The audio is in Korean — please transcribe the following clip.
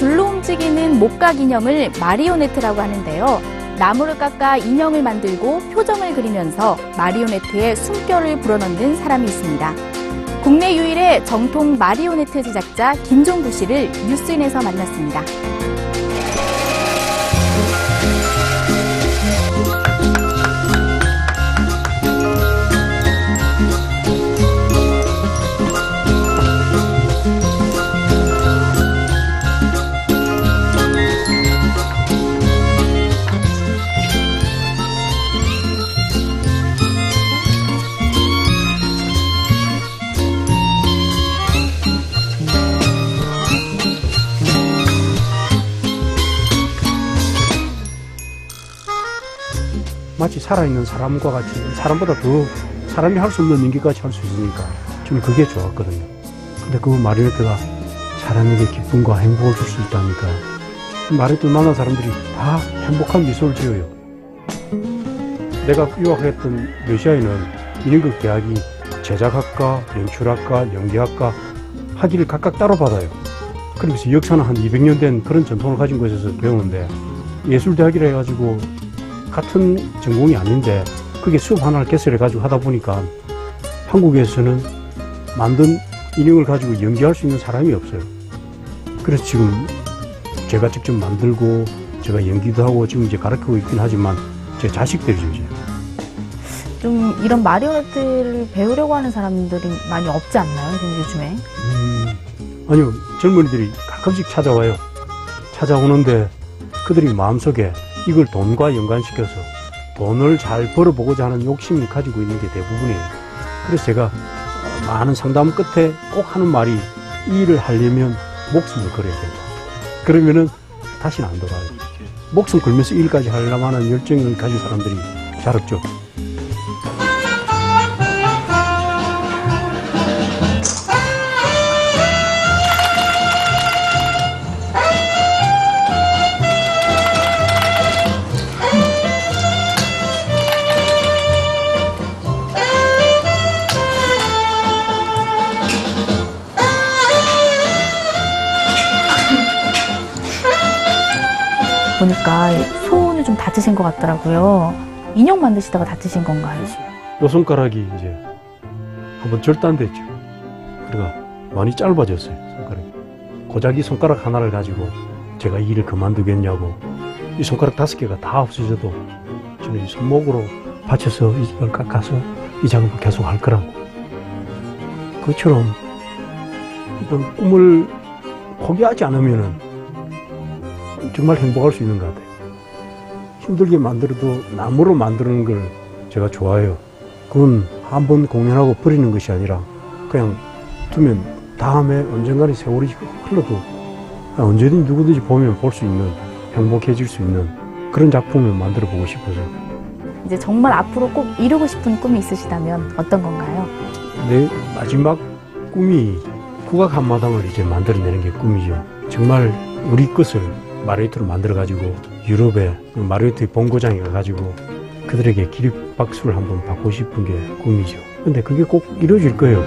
움직이는 목각 인형을 마리오네트라고 하는데요. 나무를 깎아 인형을 만들고 표정을 그리면서 마리오네트에 숨결을 불어넣는 사람이 있습니다. 국내 유일의 정통 마리오네트 제작자 김종구 씨를 뉴스인에서 만났습니다. 마치 살아있는 사람과 같이 사람보다 더 사람이 할 수 없는 연기까지 할 수 있으니까 저는 그게 좋았거든요. 근데 그 마리오네트가 사람에게 기쁨과 행복을 줄 수 있다니까 마리오네트 만난 사람들이 다 행복한 미소를 지어요. 내가 유학했던 러시아에는 연극 대학이 제작학과, 연출학과, 연기학과 학위를 각각 따로 받아요. 그러면서 역사는 한 200년 된 그런 전통을 가진 곳에서 배우는데 예술대학이라 해가지고 같은 전공이 아닌데 그게 수업 하나를 개설해 가지고 하다 보니까 한국에서는 만든 인형을 가지고 연기할 수 있는 사람이 없어요. 그래서 지금 제가 직접 만들고 제가 연기도 하고 지금 이제 가르치고 있긴 하지만 제 자식들이죠 이제. 좀 이런 마리오네트를 배우려고 하는 사람들이 많이 없지 않나요? 지금 요즘에? 음, 아니요 젊은이들이 가끔씩 찾아와요. 찾아오는데 그들이 마음속에 이걸 돈과 연관시켜서 돈을 잘 벌어보고자 하는 욕심을 가지고 있는 게 대부분이에요. 그래서 제가 많은 상담 끝에 꼭 하는 말이 이 일을 하려면 목숨을 걸어야 된다. 그러면은 다시는 안 돌아요. 목숨 걸면서 이 일까지 하려면 하는 열정을 가진 사람들이 잘 없죠. 보니까 손을 좀 다치신 것 같더라고요. 인형 만드시다가 다치신 건가요? 요 손가락이 이제 한번 절단됐죠. 그래가 많이 짧아졌어요, 손가락이. 고작이 손가락 하나를 가지고 제가 이 일을 그만두겠냐고 이 손가락 다섯 개가 다 없어져도 저는 이 손목으로 받쳐서 이걸 깎아서 이 작업을 계속 할 거라고. 그처럼 어떤 꿈을 포기하지 않으면은 정말 행복할 수 있는 것 같아요. 힘들게 만들어도 나무로 만드는 걸 제가 좋아해요. 그건 한 번 공연하고 버리는 것이 아니라 그냥 두면 다음에 언젠가는 세월이 흘러도 언제든지 누구든지 보면 볼 수 있는 행복해질 수 있는 그런 작품을 만들어 보고 싶어서 이제 정말 앞으로 꼭 이루고 싶은 꿈이 있으시다면 어떤 건가요? 내 마지막 꿈이 국악 한마당을 이제 만들어내는 게 꿈이죠. 정말 우리 것을 마리오트로 만들어 가지고 유럽에 마리오트의 본고장에 가가지고 그들에게 기립박수를 한번 받고 싶은 게 꿈이죠. 근데 그게 꼭 이루어질 거예요.